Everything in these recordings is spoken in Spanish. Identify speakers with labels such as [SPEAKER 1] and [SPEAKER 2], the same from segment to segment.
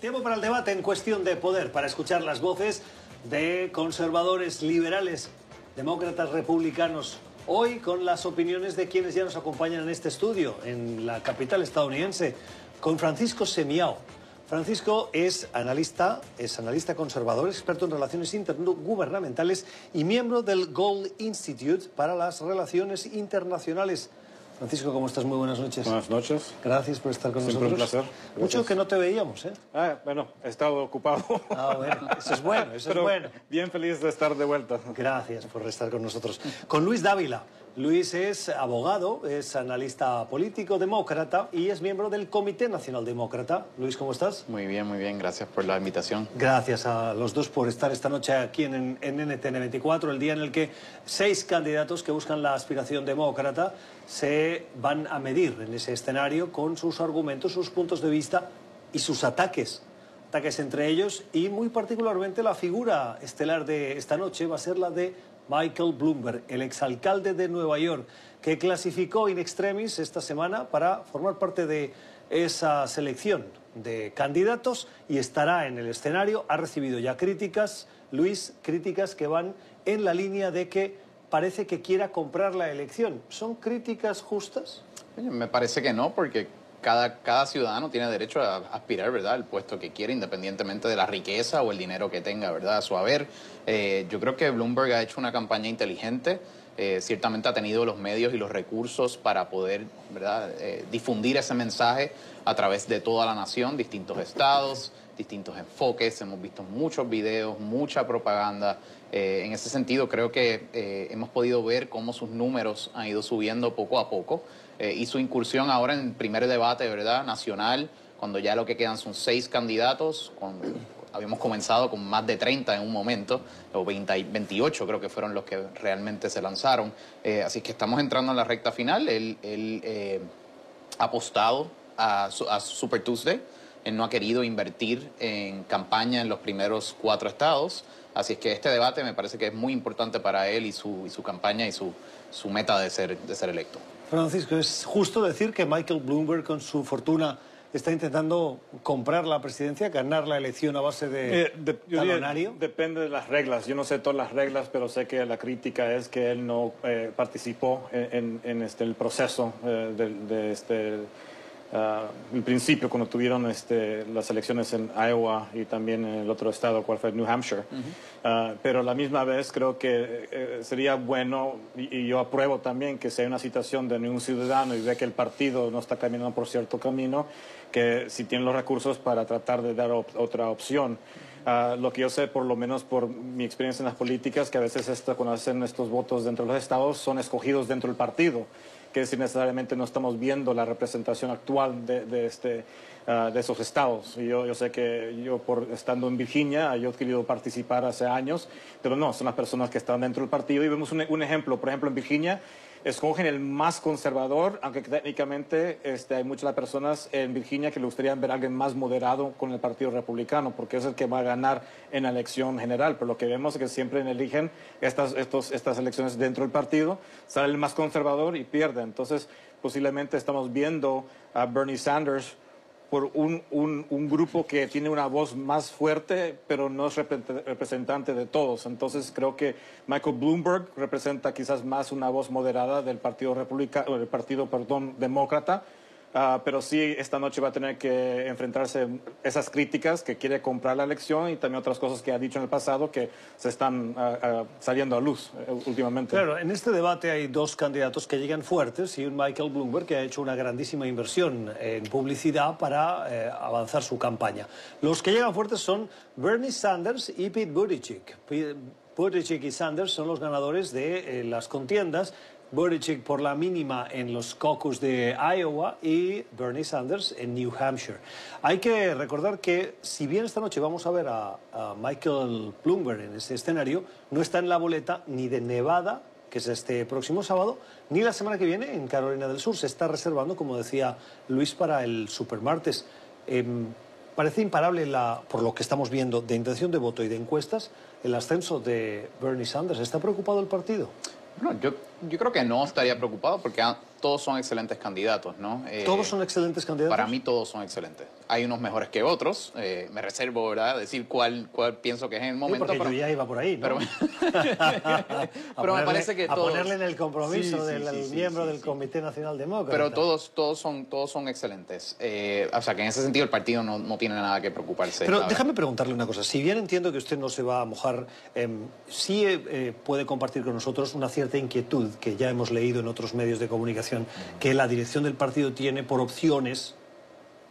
[SPEAKER 1] Tiempo para el debate en cuestión de poder, para escuchar las voces de conservadores, liberales, demócratas, republicanos. Hoy con las opiniones de quienes ya nos acompañan en este estudio, en la capital estadounidense, con Francisco Semiao. Francisco es analista, es analista conservador, experto en relaciones intergubernamentales y miembro del Gold Institute para las Relaciones Internacionales. Francisco, ¿cómo estás? Muy buenas noches.
[SPEAKER 2] Buenas noches.
[SPEAKER 1] Gracias por estar con
[SPEAKER 2] Siempre
[SPEAKER 1] nosotros.
[SPEAKER 2] un placer.
[SPEAKER 1] Mucho que no te veíamos, ¿eh?
[SPEAKER 2] Ah, bueno, he estado ocupado.
[SPEAKER 1] Ah, bueno, eso es bueno, eso
[SPEAKER 2] Pero
[SPEAKER 1] es bueno.
[SPEAKER 2] bien feliz de estar de vuelta.
[SPEAKER 1] Gracias por estar con nosotros. Con Luis Dávila. Luis es abogado, es analista político demócrata y es miembro del Comité Nacional Demócrata. Luis, ¿cómo estás?
[SPEAKER 3] Muy bien, muy bien. Gracias por la invitación.
[SPEAKER 1] Gracias a los dos por estar esta noche aquí en, en NTN 24, el día en el que seis candidatos que buscan la aspiración demócrata se van a medir en ese escenario con sus argumentos, sus puntos de vista y sus ataques. Ataques entre ellos y muy particularmente la figura estelar de esta noche va a ser la de Michael Bloomberg, el exalcalde de Nueva York, que clasificó in extremis esta semana para formar parte de esa selección de candidatos y estará en el escenario. Ha recibido ya críticas, Luis, críticas que van en la línea de que parece que quiera comprar la elección. ¿Son críticas justas?
[SPEAKER 3] Me parece que no, porque cada, cada ciudadano tiene derecho a aspirar, ¿verdad?, al puesto que quiere, independientemente de la riqueza o el dinero que tenga, ¿verdad?, a su haber. Eh, yo creo que Bloomberg ha hecho una campaña inteligente. Eh, ciertamente ha tenido los medios y los recursos para poder, ¿verdad?, eh, difundir ese mensaje a través de toda la nación, distintos estados, distintos enfoques. Hemos visto muchos videos, mucha propaganda. Eh, en ese sentido, creo que hemos podido ver cómo sus números han ido subiendo poco a poco y su incursión ahora en el primer debate, ¿verdad?, nacional, cuando ya lo que quedan son seis candidatos, con- habíamos comenzado con más de 30 en un momento, o 20 y 28 creo que fueron los que realmente se lanzaron. Eh, así que estamos entrando en la recta final. Él, él, eh, ha apostado a, a Super Tuesday. Él no ha querido invertir en campaña en los primeros cuatro estados. Así es que este debate me parece que es muy importante para él y su, y su campaña y su, su meta de ser, de ser electo.
[SPEAKER 1] Francisco, ¿es justo decir que Michael Bloomberg con su fortuna está intentando comprar la presidencia, ganar la elección a base de,
[SPEAKER 2] Eh, de- yo diría,
[SPEAKER 1] talonario?
[SPEAKER 2] depende de las reglas. Yo no sé todas las reglas, pero sé que la crítica es que él no eh, participó en, en- en este, el proceso eh, de, de este, ah, el principio cuando tuvieron este, las elecciones en Iowa y también en el otro estado, cual fue New Hampshire. Ah, pero a la misma vez creo que eh, sería bueno, y, y yo apruebo también que si hay una situación de un ciudadano y ve que el partido no está caminando por cierto camino, que si tiene los recursos para tratar de dar op- otra opción. Ah, lo que yo sé, por lo menos por mi experiencia en las políticas, que a veces esto, cuando hacen estos votos dentro de los estados son escogidos dentro del partido, que si necesariamente no estamos viendo la representación actual de, de este, ah, de esos estados. Y yo, yo sé que yo, por estando en Virginia, yo he querido participar hace años, pero no, son las personas que están dentro del partido. Y vemos un, un ejemplo, por ejemplo, en Virginia, escogen el más conservador, aunque técnicamente este, hay muchas personas en Virginia que le gustaría ver a alguien más moderado con el Partido Republicano, porque es el que va a ganar en la elección general. Pero lo que vemos es que siempre eligen estas, estos, estas elecciones dentro del partido, sale el más conservador y pierde. Entonces, posiblemente estamos viendo a Bernie Sanders por un, un- un grupo que tiene una voz más fuerte, pero no es repre- representante de todos. Entonces creo que Michael Bloomberg representa quizás más una voz moderada del Partido Republicano, del Partido, perdón, Demócrata. Ah, pero sí, esta noche va a tener que enfrentarse esas críticas que quiere comprar la elección y también otras cosas que ha dicho en el pasado que se están ah, ah, saliendo a luz eh, últimamente.
[SPEAKER 1] Claro, en este debate hay dos candidatos que llegan fuertes y un Michael Bloomberg que ha hecho una grandísima inversión en publicidad para eh, avanzar su campaña. Los que llegan fuertes son Bernie Sanders y Pete Buttigieg. Pete Buttigieg y Sanders son los ganadores de eh, las contiendas. Buttigieg por la mínima en los caucus de Iowa y Bernie Sanders en New Hampshire. Hay que recordar que si bien esta noche vamos a ver a, a Michael Bloomberg en ese escenario, no está en la boleta ni de Nevada que es este próximo sábado, ni la semana que viene en Carolina del Sur. Se está reservando, como decía Luis, para el supermartes. Em, parece imparable, la, por lo que estamos viendo, de intención de voto y de encuestas, el ascenso de Bernie Sanders. ¿Está preocupado el partido?
[SPEAKER 3] Bueno, yo Yo creo que no estaría preocupado porque todos son excelentes candidatos, ¿no?
[SPEAKER 1] Eh, ¿Todos son excelentes candidatos?
[SPEAKER 3] Para mí todos son excelentes. Hay unos mejores que otros. Eh, me reservo, ¿verdad?, decir cuál, cuál pienso que es en el momento.
[SPEAKER 1] Sí, porque yo ya iba por ahí, ¿no?
[SPEAKER 3] Pero, pero me parece que todos...
[SPEAKER 1] A ponerle en el compromiso del miembro del Comité Nacional Demócrata.
[SPEAKER 3] Pero todos, todos, son, todos son excelentes. Eh, o sea, que en ese sentido el partido no, no tiene nada que preocuparse.
[SPEAKER 1] Pero déjame preguntarle una cosa. Si bien entiendo que usted no se va a mojar, em, sí puede compartir con nosotros una cierta inquietud que ya hemos leído en otros medios de comunicación, que la dirección del partido tiene por opciones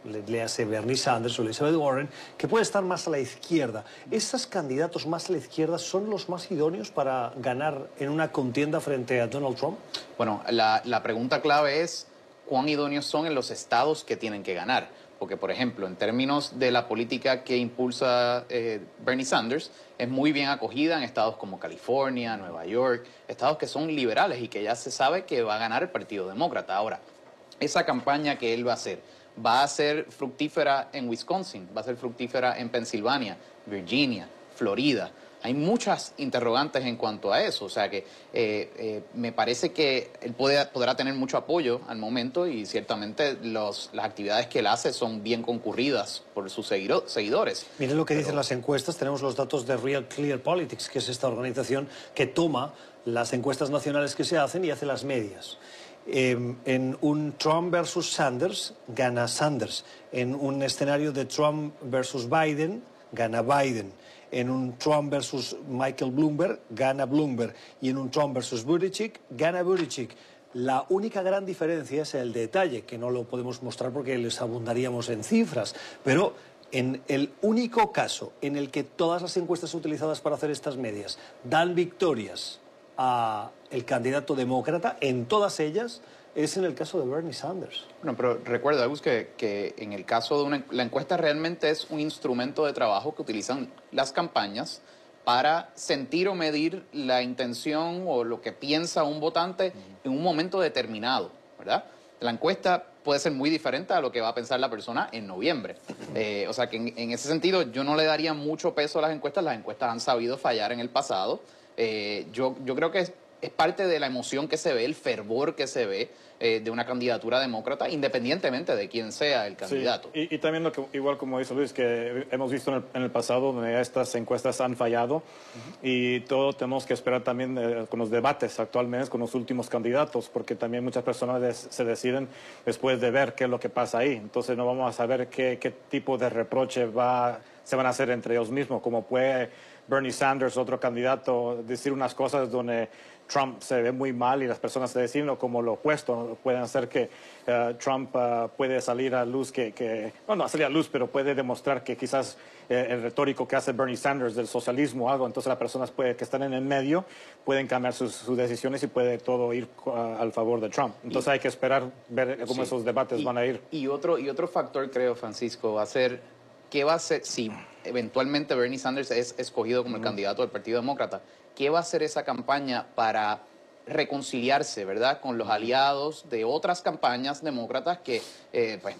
[SPEAKER 1] le hace Bernie Sanders o Elizabeth Warren, que puede estar más a la izquierda. ¿Esos candidatos más a la izquierda son los más idóneos para ganar en una contienda frente a Donald Trump?
[SPEAKER 3] Bueno, la, la pregunta clave es cuán idóneos son en los estados que tienen que ganar. Porque, por ejemplo, en términos de la política que impulsa eh, Bernie Sanders, es muy bien acogida en estados como California, Nueva York, estados que son liberales y que ya se sabe que va a ganar el Partido Demócrata. Ahora, esa campaña que él va a hacer, va a ser fructífera en Wisconsin, va a ser fructífera en Pensilvania, Virginia, Florida. Hay muchas interrogantes en cuanto a eso, o sea que eh, eh, me parece que él puede, podrá tener mucho apoyo al momento y ciertamente los, las actividades que él hace son bien concurridas por sus seguidores.
[SPEAKER 1] Miren lo que dicen las encuestas, tenemos los datos de Real Clear Politics, que es esta organización que toma las encuestas nacionales que se hacen y hace las medias. Em, en un Trump versus Sanders, gana Sanders. En un escenario de Trump versus Biden, gana Biden en un Trump versus Michael Bloomberg, gana Bloomberg. Y en un Trump versus Buttigieg, gana Buttigieg. La única gran diferencia es el detalle, que no lo podemos mostrar porque les abundaríamos en cifras, pero en el único caso en el que todas las encuestas utilizadas para hacer estas medias dan victorias a el candidato demócrata, en todas ellas es en el caso de Bernie Sanders.
[SPEAKER 3] Bueno, pero recuerda, Agus, que, que en el caso de una... La encuesta realmente es un instrumento de trabajo que utilizan las campañas para sentir o medir la intención o lo que piensa un votante en un momento determinado, ¿verdad? La encuesta puede ser muy diferente a lo que va a pensar la persona en noviembre. Eh, o sea que en, ese sentido yo no le daría mucho peso a las encuestas. Las encuestas han sabido fallar en el pasado. Eh, yo, yo creo que es parte de la emoción que se ve, el fervor que se ve eh, de una candidatura demócrata, independientemente de quién sea el candidato.
[SPEAKER 2] y, también lo que, igual como dice Luis, que hemos visto en el, pasado donde estas encuestas han fallado y todo tenemos que esperar también eh, con los debates actualmente, con los últimos candidatos, porque también muchas personas se deciden después de ver qué es lo que pasa ahí. Entonces no vamos a saber qué, qué tipo de reproche va, se van a hacer entre ellos mismos, como puede Bernie Sanders, otro candidato, decir unas cosas donde Trump se ve muy mal y las personas se deciden como lo opuesto. Pueden hacer que eh, Trump uh, puede salir a luz, que, que, bueno, no salir a luz, pero puede demostrar que quizás eh, el retórico que hace Bernie Sanders del socialismo o algo, entonces las personas puede, que están en el medio pueden cambiar sus, decisiones y puede todo ir al favor de Trump. Entonces hay que esperar ver cómo esos debates van a ir.
[SPEAKER 3] Y otro, y otro factor, creo, Francisco, va a ser qué va a ser si eventualmente Bernie Sanders es escogido como el candidato del Partido Demócrata ¿qué va a hacer esa campaña para reconciliarse, ¿verdad?, con los aliados de otras campañas demócratas que, eh, pues,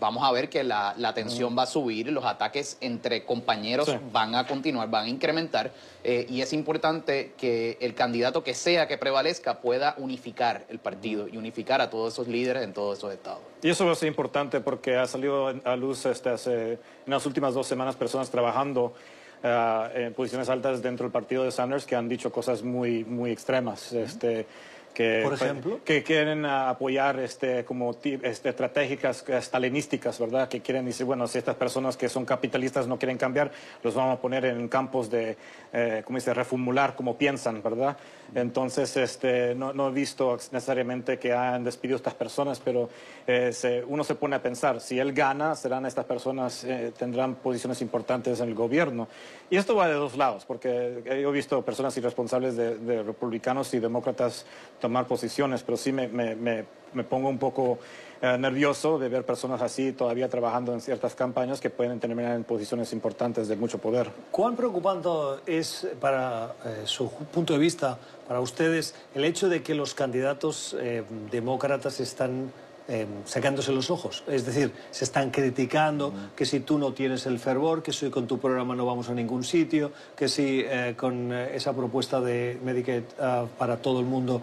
[SPEAKER 3] vamos a ver que la, tensión va a subir, los ataques entre compañeros van a continuar, van a incrementar, eh, y es importante que el candidato que sea que prevalezca pueda unificar el partido y unificar a todos esos líderes en todos esos estados.
[SPEAKER 2] Y eso va a ser importante porque ha salido a luz este, hace, en las últimas dos semanas personas trabajando en posiciones altas dentro del partido de Sanders que han dicho cosas muy, muy extremas. Este, que,
[SPEAKER 1] Por ejemplo?
[SPEAKER 2] que quieren apoyar este, como este, estratégicas stalinísticas, ¿verdad? Que quieren decir, bueno, si estas personas que son capitalistas no quieren cambiar, los vamos a poner en campos de, eh, ¿cómo dice?, reformular como piensan, ¿verdad? Entonces, este, no, no, he visto necesariamente que han despedido a estas personas, pero eh, uno se pone a pensar, si él gana, serán estas personas, eh, tendrán posiciones importantes en el gobierno. Y esto va de dos lados, porque he visto personas irresponsables de, de republicanos y demócratas tomar posiciones, pero sí me, me, me, pongo un poco eh, nervioso de ver personas así todavía trabajando en ciertas campañas que pueden terminar en posiciones importantes de mucho poder.
[SPEAKER 1] ¿Cuán preocupante es para eh, su punto de vista, para ustedes, el hecho de que los candidatos eh, demócratas están eh, sacándose los ojos. Es decir, se están criticando que si tú no tienes el fervor, que si con tu programa no vamos a ningún sitio, que si eh, con eh, esa propuesta de Medicaid ah, para todo el mundo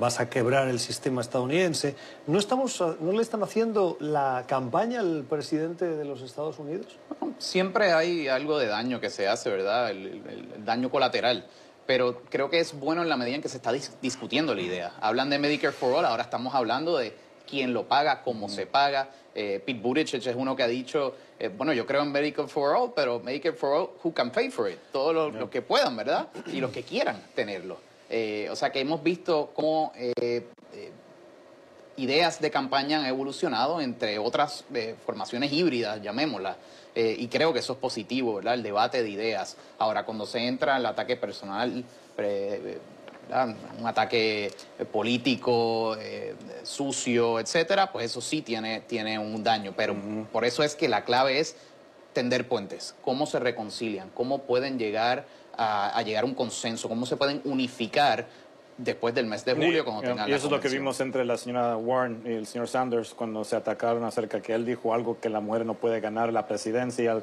[SPEAKER 1] vas a quebrar el sistema estadounidense. ¿No, estamos, ah, ¿No le están haciendo la campaña al presidente de los Estados Unidos?
[SPEAKER 3] Siempre hay algo de daño que se hace, ¿verdad? El, el- el daño colateral. Pero creo que es bueno en la medida en que se está dis- discutiendo la idea. Hablan de Medicare for All, ahora estamos hablando de quién lo paga, cómo se paga. Eh, Pete Buttigieg es uno que ha dicho, eh, bueno, yo creo en Medicare for All, pero Medicare for All, who can pay for it? Todos los los que puedan, ¿verdad? Y los que quieran tenerlo. Eh, o sea que hemos visto cómo ideas de campaña han evolucionado entre otras formaciones híbridas, llamémoslas. Y creo que eso es positivo, ¿verdad? El debate de ideas. Ahora, cuando se entra el ataque personal, ¿verdad? un ataque eh, político, eh, sucio, etcétera, pues eso sí tiene, tiene un daño. Pero por eso es que la clave es tender puentes, cómo se reconcilian, cómo pueden llegar a, a llegar a un consenso, cómo se pueden unificar después del mes de julio cuando
[SPEAKER 2] Y-
[SPEAKER 3] tengan
[SPEAKER 2] y
[SPEAKER 3] la
[SPEAKER 2] eso es lo que vimos entre la señora Warren y el señor Sanders cuando se atacaron acerca que él dijo algo que la mujer no puede ganar la presidencia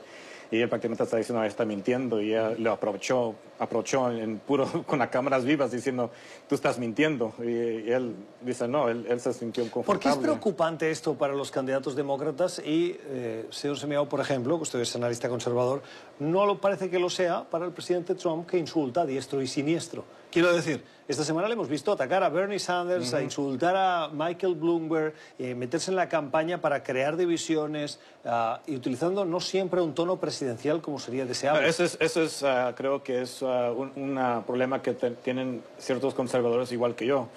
[SPEAKER 2] y él prácticamente está diciendo está mintiendo y él lo aprovechó aprovechó en puro con las cámaras vivas diciendo tú estás mintiendo y, y él dice no él, él se sintió
[SPEAKER 1] ¿Por qué es
[SPEAKER 2] confortable
[SPEAKER 1] preocupante esto para los candidatos demócratas y, eh, señor Semeao, por ejemplo, que usted es analista conservador, no lo parece que lo sea para el presidente Trump que insulta a diestro y siniestro? Quiero decir, esta semana le hemos visto atacar a Bernie Sanders, a insultar a Michael Bloomberg, eh, meterse en la campaña para crear divisiones ah, y utilizando no siempre un tono presidencial como sería deseable.
[SPEAKER 2] Eso es, eso es ah, creo que es ah, un una problema que tienen ciertos conservadores igual que yo.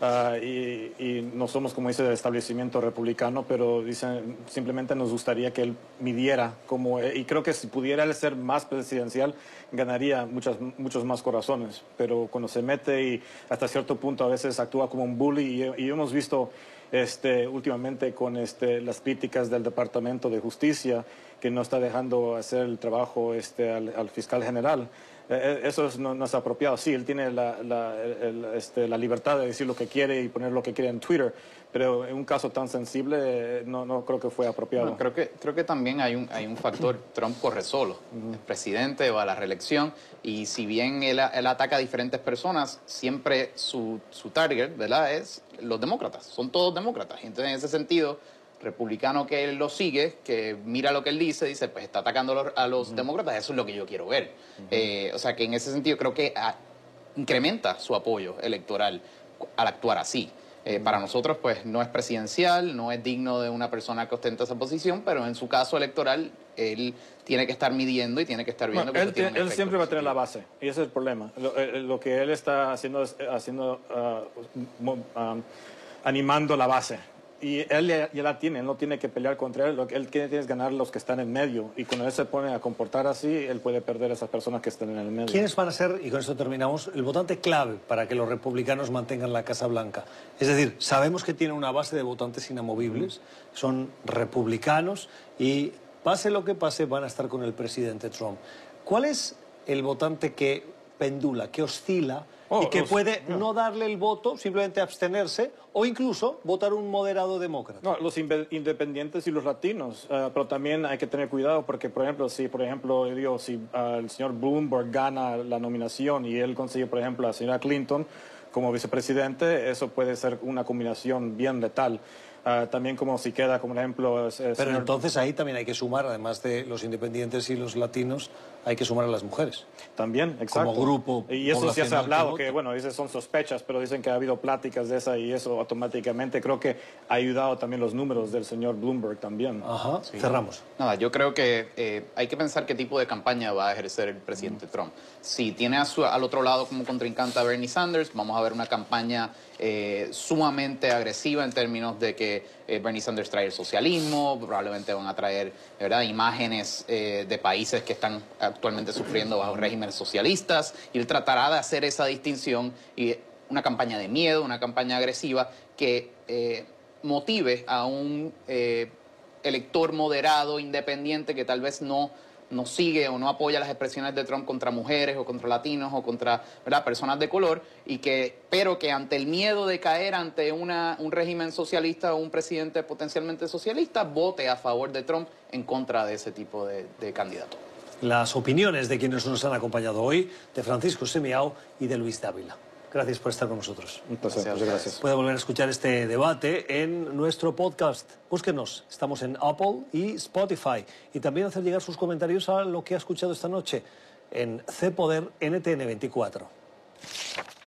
[SPEAKER 2] Ah, y, no somos, como dice, de establecimiento republicano, pero dicen, simplemente nos gustaría que él midiera como, y creo que si pudiera él ser más presidencial, ganaría muchas, muchos más corazones. Pero cuando se mete y hasta cierto punto a veces actúa como un bully, y, hemos visto este, últimamente con este, las críticas del Departamento de Justicia, que no está dejando hacer el trabajo este, al fiscal general. Eh, eh, eso es- no, no es apropiado. Sí, él tiene la, la- el- este, la libertad de decir lo que quiere y poner lo que quiere en Twitter, pero en un caso tan sensible eh, no, no creo que fue apropiado.
[SPEAKER 3] Creo, que, creo que también hay un, hay un factor. Trump corre solo. Es presidente, va a la reelección. Y si bien él, él ataca a diferentes personas, siempre su, su target ¿verdad? es los demócratas. Son todos demócratas. Entonces, en ese sentido, republicano que él lo sigue, que mira lo que él dice, dice, pues está atacando a los, demócratas. Eso es lo que yo quiero ver. Eh, o sea que en ese sentido creo que ah, incrementa su apoyo electoral al actuar así. Eh, para nosotros, pues, no es presidencial, no es digno de una persona que ostenta esa posición, pero en su caso electoral, él tiene que estar midiendo y tiene que estar viendo
[SPEAKER 2] Bueno,
[SPEAKER 3] que
[SPEAKER 2] él,
[SPEAKER 3] tiene
[SPEAKER 2] él siempre va a tener la base, y ese es el problema. Lo, eh, lo que él está haciendo es haciendo, mo- ah, animando la base. Y él ya, ya la tiene, él no tiene que pelear contra él. Lo que él tiene es ganar los que están en medio. Y cuando él se pone a comportar así, él puede perder a esas personas que están en el medio.
[SPEAKER 1] ¿Quiénes van a ser, y con esto terminamos, el votante clave para que los republicanos mantengan la Casa Blanca? Es decir, sabemos que tiene una base de votantes inamovibles, son republicanos y pase lo que pase van a estar con el presidente Trump. ¿Cuál es el votante que pendula, que oscila
[SPEAKER 2] Oh,
[SPEAKER 1] y que puede
[SPEAKER 2] no.
[SPEAKER 1] no darle el voto, simplemente abstenerse o incluso votar un moderado demócrata?
[SPEAKER 2] No, los independientes y los latinos, eh, pero también hay que tener cuidado porque, por ejemplo, si, por ejemplo, digo, si ah, el señor Bloomberg gana la nominación y él consigue, por ejemplo, a la señora Clinton como vicepresidente, eso puede ser una combinación bien letal. Ah, también como si queda, como ejemplo,
[SPEAKER 1] Pero
[SPEAKER 2] señor-
[SPEAKER 1] entonces ahí también hay que sumar, además de los independientes y los latinos, hay que sumar a las mujeres.
[SPEAKER 2] También, exacto.
[SPEAKER 1] grupo
[SPEAKER 2] Y eso ya se ha hablado,
[SPEAKER 1] que
[SPEAKER 2] bueno, esas son sospechas, pero dicen que ha habido pláticas de esa y eso automáticamente creo que ha ayudado también los números del señor Bloomberg también.
[SPEAKER 1] Ajá, cerramos.
[SPEAKER 3] Nada, yo creo que eh, hay que pensar qué tipo de campaña va a ejercer el presidente Trump. Si tiene a su- al otro lado como contrincante a Bernie Sanders, vamos a ver una campaña eh, sumamente agresiva en términos de que eh, Bernie Sanders trae el socialismo, probablemente van a traer ¿verdad? imágenes eh, de países que están actualmente sufriendo bajo regímenes socialistas, y él tratará de hacer esa distinción y una campaña de miedo, una campaña agresiva que eh, motive a un... elector moderado, independiente, que tal vez no, no sigue o no apoya las expresiones de Trump contra mujeres o contra latinos o contra personas de color, y que, pero que ante el miedo de caer ante un régimen socialista o un presidente potencialmente socialista, vote a favor de Trump en contra de ese tipo de, de candidato.
[SPEAKER 1] Las opiniones de quienes nos han acompañado hoy, de Francisco Semiao y de Luis Dávila. Gracias por estar con nosotros.
[SPEAKER 3] Gracias.
[SPEAKER 2] muchas gracias.
[SPEAKER 1] Puede volver a escuchar este debate en nuestro podcast. Búsquenos. Estamos en Apple y Spotify. Y también hacer llegar sus comentarios a lo que ha escuchado esta noche en C Poder NTN 24.